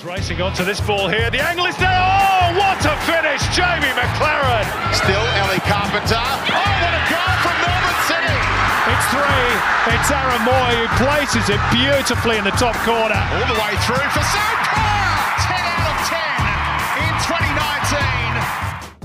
He's racing onto this ball here. The angle is there. Oh, what a finish! Jamie McLaren. Still Ellie Carpenter. Oh, what a goal from Melbourne City! It's three. It's Aaron Mooy who places it beautifully in the top corner. All the way through for Sam Kerr. 10 out of 10 in 2019.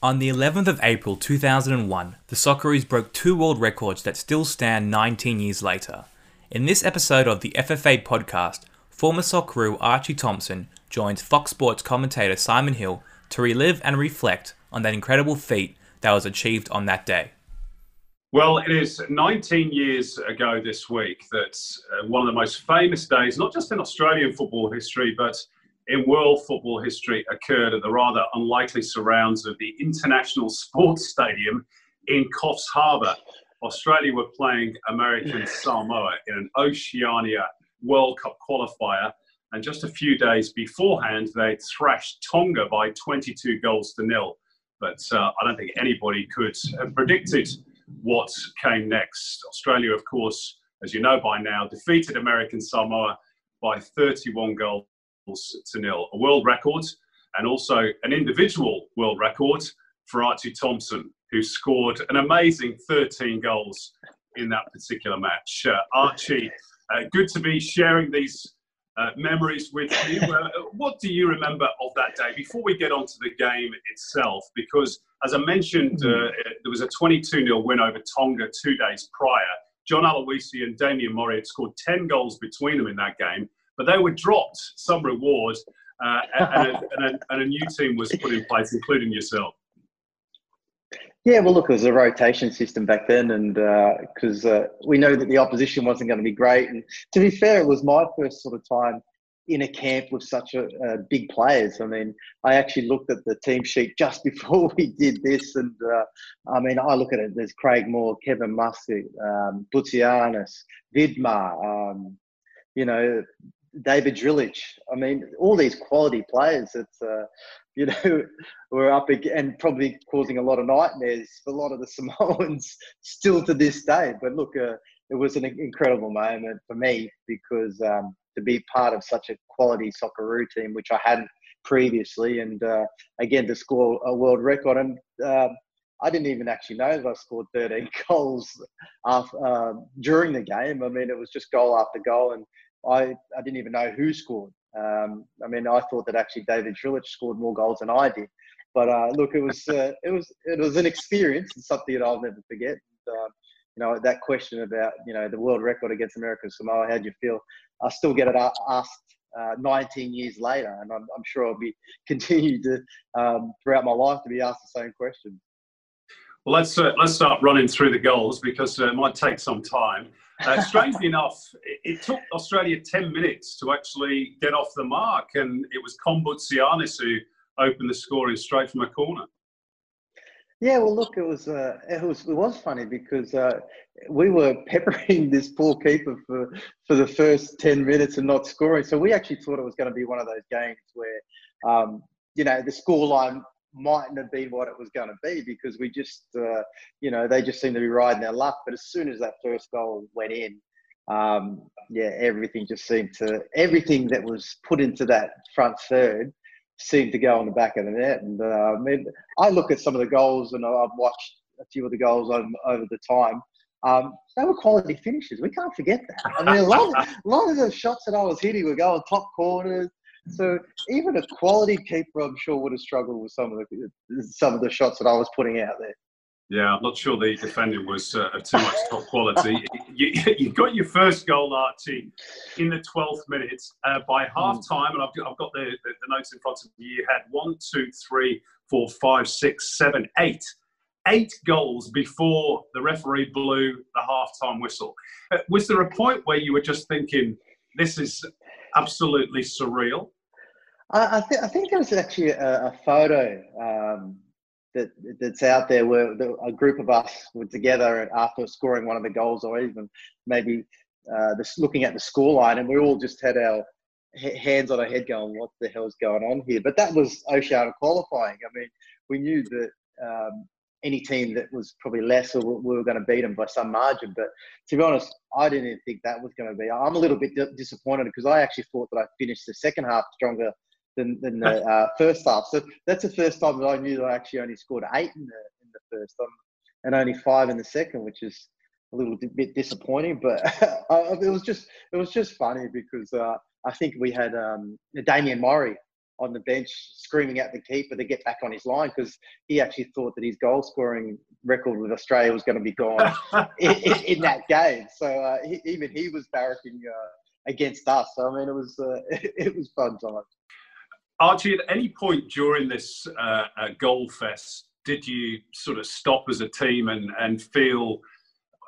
On the 11th of April 2001, the Socceroos broke two world records that still stand 19 years later. In this episode of the FFA podcast, former Socceroo Archie Thompson joins Fox Sports commentator Simon Hill to relive and reflect on that incredible feat that was achieved on that day. Well, it is 19 years ago this week that uh, one of the most famous days, not just in Australian football history, but in world football history, occurred at the rather unlikely surrounds of the International Sports Stadium in Coffs Harbour. Australia were playing American Samoa in an Oceania World Cup qualifier. And just a few days beforehand, they thrashed Tonga by 22 goals to nil. But uh, I don't think anybody could have predicted what came next. Australia, of course, as you know by now, defeated American Samoa by 31 goals to nil, a world record and also an individual world record for Archie Thompson, who scored an amazing 13 goals in that particular match. Uh, Archie, uh, good to be sharing these uh, memories with you. Uh, what do you remember of that day before we get on to the game itself? Because, as I mentioned, uh, there was a 22 0 win over Tonga two days prior. John Aloisi and Damian Mori had scored 10 goals between them in that game, but they were dropped some reward, uh, and, a, and, a, and a new team was put in place, including yourself. Yeah, well, look, it was a rotation system back then, and because uh, uh, we know that the opposition wasn't going to be great. And to be fair, it was my first sort of time in a camp with such a, uh, big players. I mean, I actually looked at the team sheet just before we did this, and uh, I mean, I look at it. There's Craig Moore, Kevin Muscat, um, Vidmar, um, you know, David Zdrilic. I mean, all these quality players. It's uh, you know, were up and probably causing a lot of nightmares for a lot of the Samoans still to this day. But look, uh, it was an incredible moment for me because um, to be part of such a quality Socceroo team, which I hadn't previously, and uh, again to score a world record. And uh, I didn't even actually know that I scored 13 goals after, uh, during the game. I mean, it was just goal after goal, and I, I didn't even know who scored. Um, I mean, I thought that actually David Zdrilic scored more goals than I did. But uh, look, it was uh, it was it was an experience and something that I'll never forget. Uh, you know, that question about you know the world record against American Samoa, how do you feel? I still get it asked uh, 19 years later, and I'm, I'm sure I'll be continued to um, throughout my life to be asked the same question. Well, let's uh, let's start running through the goals because uh, it might take some time. Uh, strangely enough, it, it, took Australia 10 minutes to actually get off the mark, and it was Con Boutsianis who opened the scoring straight from a corner. Yeah, well, look, it was uh, it was it was funny because uh, we were peppering this poor keeper for for the first ten minutes and not scoring. So we actually thought it was going to be one of those games where, um, you know, the scoreline mightn't have been what it was going to be because we just, uh, you know, they just seemed to be riding their luck. But as soon as that first goal went in, um, yeah, everything just seemed to, everything that was put into that front third seemed to go on the back of the net. And uh, I mean, I look at some of the goals and I've watched a few of the goals over, over the time. Um, they were quality finishes. We can't forget that. I mean, a lot, of, a lot of the shots that I was hitting were going top corners, so even a quality keeper, I'm sure, would have struggled with some of the some of the shots that I was putting out there. Yeah, I'm not sure the defending was uh, of too much top quality. you, you, got your first goal, Archie, in the 12th minute. Uh, by half time, and I've, I've got the, the, the, notes in front of me, you had one, two, three, four, five, six, seven, eight. Eight goals before the referee blew the half time whistle. Uh, was there a point where you were just thinking, this is absolutely surreal? I, I, th- I think there was actually a, a photo um, that that's out there where a group of us were together after scoring one of the goals, or even maybe uh, looking at the scoreline, and we all just had our hands on our head, going, "What the hell's going on here?" But that was Oceania qualifying. I mean, we knew that um, any team that was probably less or we were going to beat them by some margin. But to be honest, I didn't even think that was going to be. I'm a little bit disappointed because I actually thought that I finished the second half stronger than, than the uh, first half. So that's the first time that I knew that I actually only scored eight in the, in the first um, and only five in the second, which is a little bit disappointing. But it was just it was just funny because uh, I think we had um, Damian Mori on the bench screaming at the keeper to get back on his line because he actually thought that his goal scoring record with Australia was going to be gone in, in, in, that game. So uh, he, even he was barracking uh, against us. So I mean, it was uh, it was fun times. Archie, at any point during this uh, uh, goal fest, did you sort of stop as a team and, and feel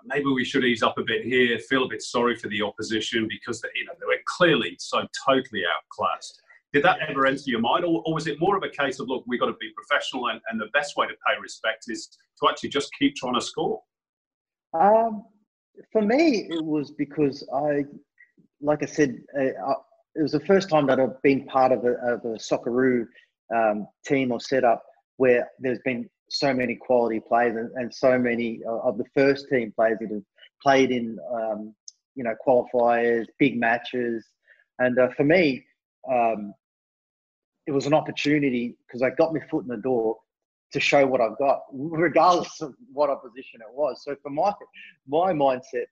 maybe we should ease up a bit here, feel a bit sorry for the opposition because they, you know they were clearly so totally outclassed? Did that ever enter your mind, or, or was it more of a case of look, we've got to be professional, and, and the best way to pay respect is to actually just keep trying to score? Um, for me, it was because I, like I said, uh, it was the first time that I've been part of a, of a Socceroo um, team or setup where there's been so many quality players and, and, so many of the first team players that have played in, um, you know, qualifiers, big matches. And uh, for me, um, it was an opportunity because I got my foot in the door to show what I've got, regardless of what opposition it was. So for my my mindset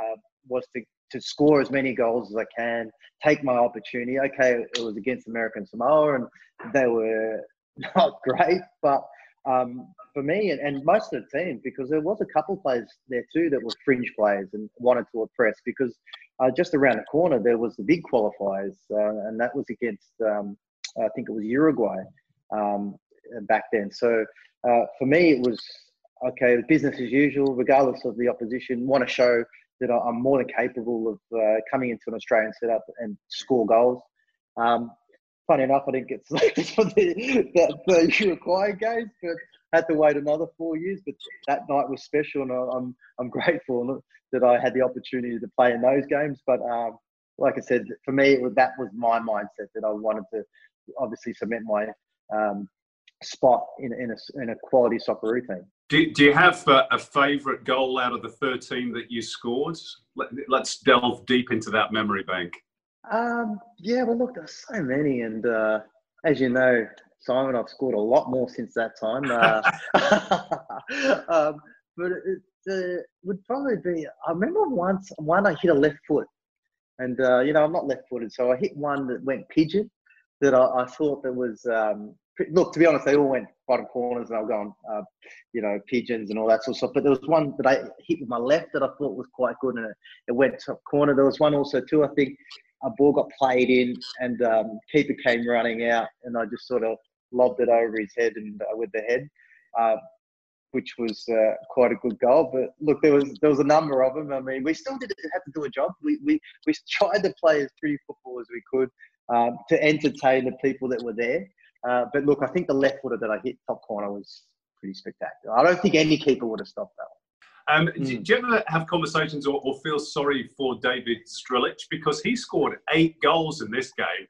uh, was to to score as many goals as I can, take my opportunity. Okay, it was against American Samoa, and they were not great, but um, for me and, and, most of the team, because there was a couple players there too that were fringe players and wanted to oppress, because uh, just around the corner there was the big qualifiers, uh, and that was against um, I think it was Uruguay um, back then. So uh, for me, it was okay, business as usual, regardless of the opposition. Want to show that I'm more than capable of uh, coming into an Australian setup and score goals. Um, funny enough, I didn't get selected for the, the, the Uruguay games, but had to wait another four years. But that night was special, and I'm I'm grateful that I had the opportunity to play in those games. But um, like I said, for me, was, that was my mindset that I wanted to obviously cement my um, spot in, in, a, in a quality Socceroo team. Do, do you have a, a favourite goal out of the 13 that you scored? Let, us delve deep into that memory bank. Um, yeah, well, look, there's so many. And uh, as you know, Simon, I've scored a lot more since that time. Uh, um, but it, uh, would probably be, I remember once, one I hit a left foot. And, uh, you know, I'm not left footed. So I hit one that went pigeon that I, I thought that was um, look, to be honest, they all went bottom corners and I was going, uh, you know, pigeons and all that sort of stuff. But there was one that I hit with my left that I thought was quite good and it, it went top corner. There was one also too, I think a ball got played in and um, keeper came running out and I just sort of lobbed it over his head and uh, with the head, uh, which was uh, quite a good goal. But look, there was there was a number of them. I mean, we still did have to do a job. We we we tried to play as pretty football as we could um, to entertain the people that were there. Uh, but look, I think the left footer that I hit top corner was pretty spectacular. I don't think any keeper would have stopped that one. Um, mm. do, do, you ever have conversations or, or, feel sorry for David Zdrilic because he scored eight goals in this game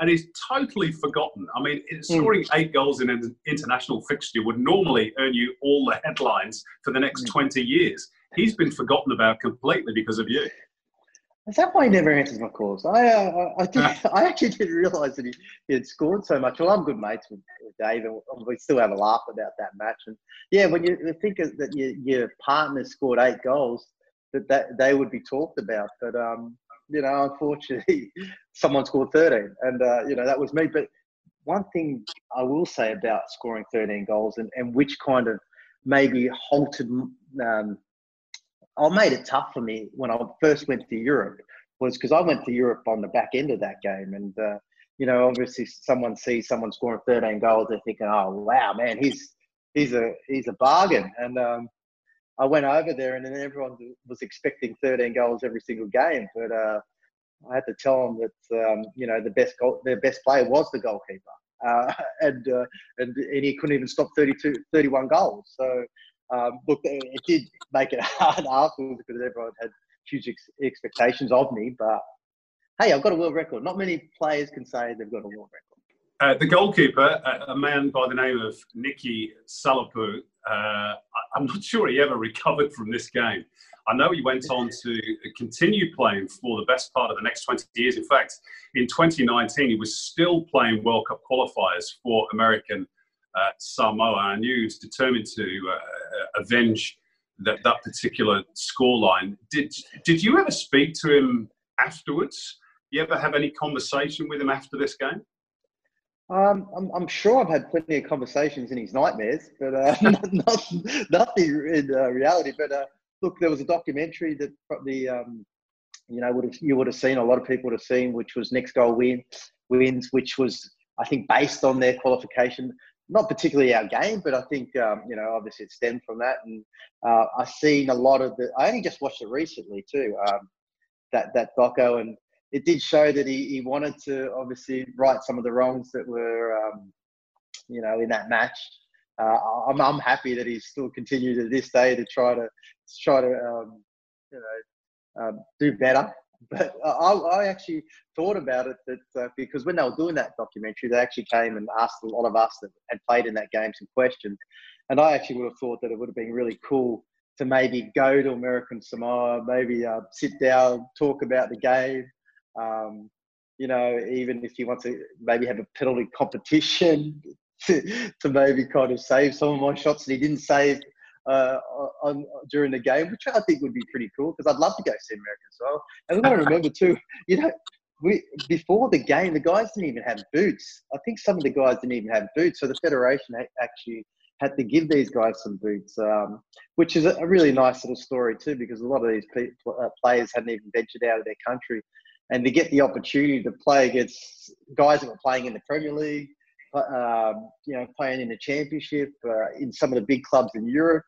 and is totally forgotten? I mean, mm. scoring mm. eight goals in an international fixture would normally earn you all the headlines for the next mm. 20 years. He's been forgotten about completely because of you. Is that why he never answers my calls? I uh, I, did, I actually didn't realise that he, he, had scored so much. Well, I'm good mates with, with Dave, and we still have a laugh about that match. And yeah, when you think that your, your partner scored eight goals, that, that they would be talked about. But um, you know, unfortunately, someone scored 13, and uh, you know that was me. But one thing I will say about scoring 13 goals, and, and which kind of maybe halted um, I made it tough for me when I first went to Europe was because I went to Europe on the back end of that game, and uh, you know, obviously, someone sees someone scoring 13 goals, they're thinking, "Oh, wow, man, he's he's a he's a bargain." And um, I went over there, and then everyone was expecting 13 goals every single game, but uh, I had to tell them that um, you know the best goal, their best player was the goalkeeper, uh, and, uh, and and he couldn't even stop 32, 31 goals. So um, look, it did make it hard afterwards because everyone had huge ex- expectations of me. But hey, I've got a world record. Not many players can say they've got a world record. Uh, the goalkeeper, a, man by the name of Nicky Salapu, uh, I'm not sure he ever recovered from this game. I know he went on to continue playing for the best part of the next 20 years. In fact, in 2019, he was still playing World Cup qualifiers for American uh, Samoa. Knew he was determined to uh, avenge that, that particular scoreline. Did, did you ever speak to him afterwards? You ever have any conversation with him after this game? Um, I'm, I'm, sure I've had plenty of conversations in his nightmares, but uh, not, nothing in uh, reality. But uh, look, there was a documentary that probably um, you know would have you would have seen. A lot of people would have seen, which was Next Goal Win wins, which was I think based on their qualification. Not particularly our game, but I think um, you know obviously it stemmed from that. And uh, I've seen a lot of the. I only just watched it recently too. Um, that that doco and it did show that he, he wanted to obviously right some of the wrongs that were, um, you know, in that match. Uh, I'm, I'm happy that he's still continued to this day to try to try to um, you know um, do better. But I, I, actually thought about it that uh, because when they were doing that documentary, they actually came and asked a lot of us that had played in that game some questions, and I actually would have thought that it would have been really cool to maybe go to American Samoa, maybe uh, sit down, talk about the game, um, you know, even if you want to maybe have a penalty competition to, to maybe kind of save some of my shots that he didn't save uh, on, during the game, which I think would be pretty cool because I'd love to go see America as well. And got to remember too, you know, we before the game, the guys didn't even have boots. I think some of the guys didn't even have boots, so the federation actually had to give these guys some boots, um, which is a really nice little story too, because a lot of these uh, players hadn't even ventured out of their country and to get the opportunity to play against guys that were playing in the Premier League, um, you know, playing in the Championship, uh, in some of the big clubs in Europe.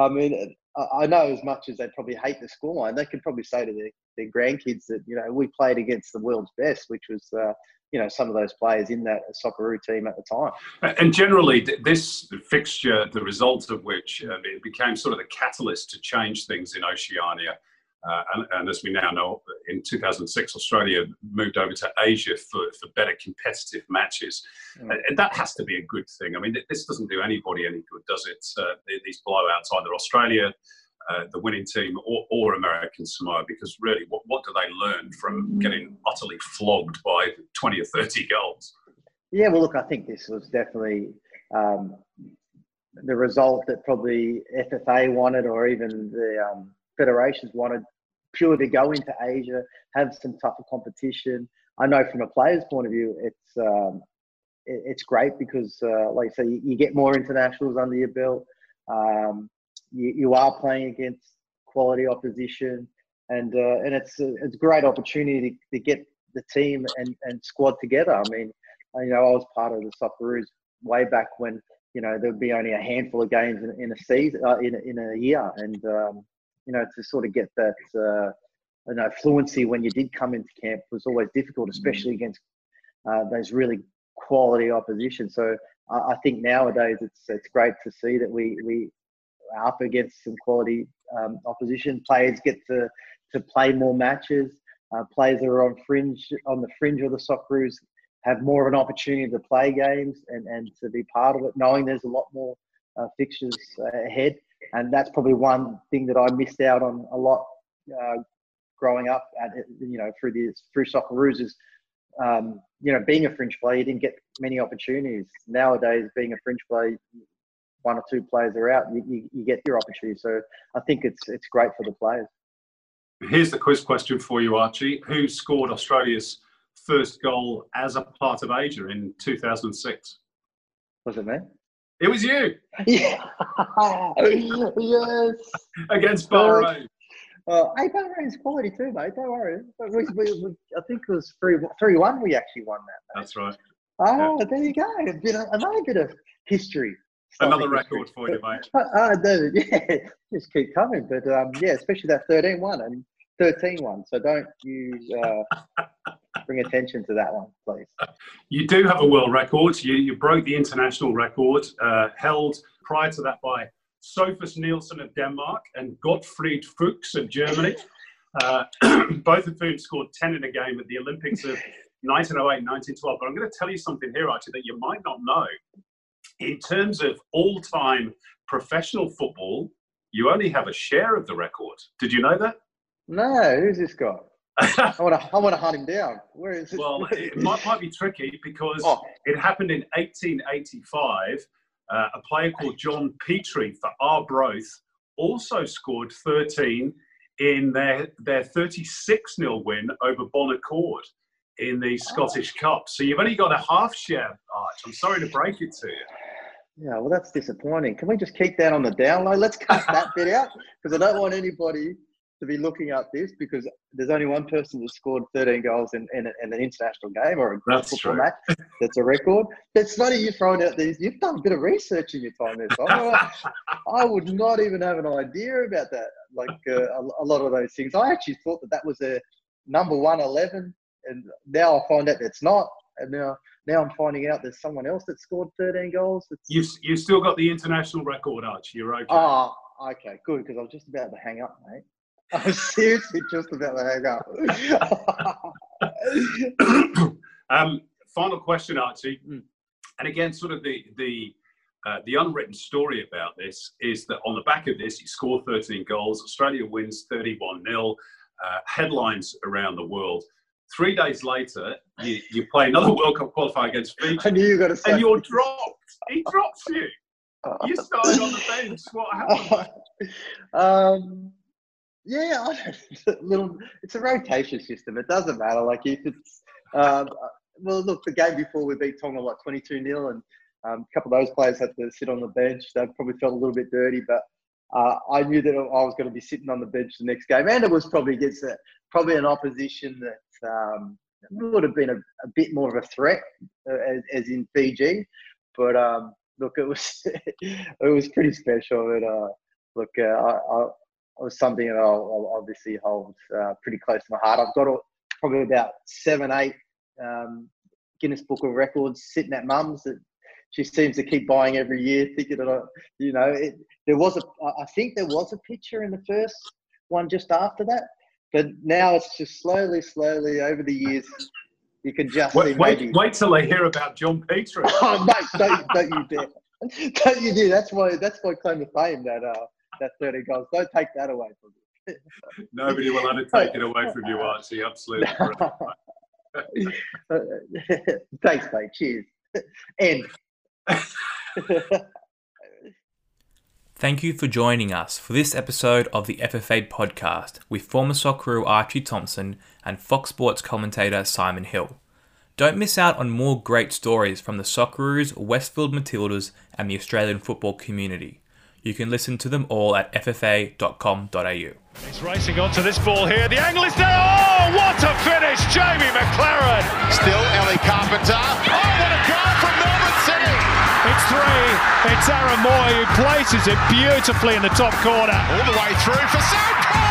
I mean, I know as much as they probably hate the scoreline, they could probably say to their, their grandkids that, you know, we played against the world's best, which was, uh, you know, some of those players in that Socceroo team at the time. And generally, this fixture, the result of which uh, it became sort of the catalyst to change things in Oceania uh, and, and, as we now know, in 2006, Australia moved over to Asia for, for better competitive matches. Mm. And that has to be a good thing. I mean, this doesn't do anybody any good, does it? Uh, these blowouts, either Australia, uh, the winning team, or, or, American Samoa, because really, what, what do they learn from getting utterly flogged by 20 or 30 goals? Yeah, well, look, I think this was definitely um, the result that probably FFA wanted, or even the um, federations wanted purely to go into Asia, have some tougher competition. I know from a player's point of view, it's um, it, it's great because, uh, like I say, you, you, get more internationals under your belt. Um, you, you are playing against quality opposition, and uh, and it's a, it's a great opportunity to, to get the team and, and squad together. I mean, you know, I was part of the Socceroos way back when you know there'd be only a handful of games in, in a season uh, in, in a year, and um, you know, to sort of get that, uh, you know, fluency when you did come into camp was always difficult, mm. especially against uh, those really quality opposition. So I, I, think nowadays it's it's great to see that we we are up against some quality um, opposition. Players get to to play more matches. Uh, players that are on fringe on the fringe of the Socceroos have more of an opportunity to play games and, and to be part of it, knowing there's a lot more uh, fixtures ahead and that's probably one thing that I missed out on a lot uh, growing up at you know through the through Socceroos is um, you know being a fringe player you didn't get many opportunities nowadays being a fringe player one or two players are out you, you, you get your opportunity so I think it's it's great for the players. Here's the quiz question for you, Archie. Who scored Australia's first goal as a part of Asia in 2006? Was it me? It was you. Yeah. yes. Against Bahrain. Uh, hey, Bahrain's quality too, mate. Don't worry. We, we, we, I think it was 3 3 1 we actually won that. Mate. That's right. Oh, yeah. there you go. A bit of, another bit of history. Another record for you, mate. Uh, uh, yeah, just keep coming. But um, yeah, especially that 13 1 and 13 1. So don't you uh, bring attention to that one, please. You do have a world record. You, you broke the international record, uh, held prior to that by Sophus Nielsen of Denmark and Gottfried Fuchs of Germany, uh, both of whom scored 10 in a game at the Olympics of 1908, 1912. But I'm going to tell you something here, Archie, that you might not know. In terms of all-time professional football, you only have a share of the record. Did you know that? No, who's this guy? I want to, I want to hunt him down. Where is it? Well, it might, might be tricky because Oh. it happened in 1885. Uh, a player called John Petrie for Arbroath also scored 13 in their, their 36 0 win over Bon Accord in the Scottish Cup. So you've only got a half share, Arch. I'm sorry to break it to you. Yeah, well, that's disappointing. Can we just keep that on the download? Let's cut that bit out because I don't want anybody to be looking up this because there's only one person that scored 13 goals in, in, in an international game or a group That's football match. That's a record. It's funny you throwing out these. You've done a bit of research in your time there. I, I would not even have an idea about that. Like uh, a, a lot of those things. I actually thought that that was a number one eleven, and now I find out it's not. And now, now I'm finding out there's someone else that scored 13 goals. It's, You've, you've still got the international record, Arch. You're okay. Oh, okay, good, because I was just about to hang up, mate. I was seriously just about to hang up. um, final question, Archie. Mm. And again, sort of the the uh, the unwritten story about this is that on the back of this, he scored 13 goals. Australia wins 31 0. Uh, headlines around the world. Three days later, you, you play another World Cup qualifier against I Fiji, knew you were going to say. and you're dropped. He drops you. You started on the bench. What happened? um, yeah, I don't- little. It's a rotation system. It doesn't matter. Like if it's um, well, look, the game before we beat Tonga like twenty-two 0 and um, a couple of those players had to sit on the bench. They probably felt a little bit dirty, but uh, I knew that I was going to be sitting on the bench the next game, and it was probably against a, probably an opposition that um, would have been a, a bit more of a threat, uh, as, as in Fiji. But um, look, it was it was pretty special. And uh, look, uh, I, was something that I'll, I'll obviously hold uh, pretty close to my heart. I've got a, probably about seven, eight um, Guinness Book of Records sitting at Mum's that she seems to keep buying every year, thinking that I, you know, it, there was a, I think there was a picture in the first one just after that, but now it's just slowly, slowly over the years. You can just Wait, wait, wait till they hear about John Petrie. Oh, mate, don't, don't you dare. Don't you dare. That's my, that's my claim to fame, that, uh, that 30 goals. Don't take that away from me. Nobody will ever take it away from you, Archie. Absolutely. Thanks, mate. Cheers. End. Thank you for joining us for this episode of the FFA podcast with former Socceroo Archie Thompson and Fox Sports commentator Simon Hill. Don't miss out on more great stories from the Socceroos, Westfield Matildas, and the Australian football community. You can listen to them all at ffa.com.au. He's racing onto this ball here. The angle is there. Oh, what a finish, Jamie McLaren. Still Ellie Carpenter. Oh, what a goal from Melbourne City. It's three. It's Aaron Mooy who places it beautifully in the top corner. All the way through for Sam Kerr.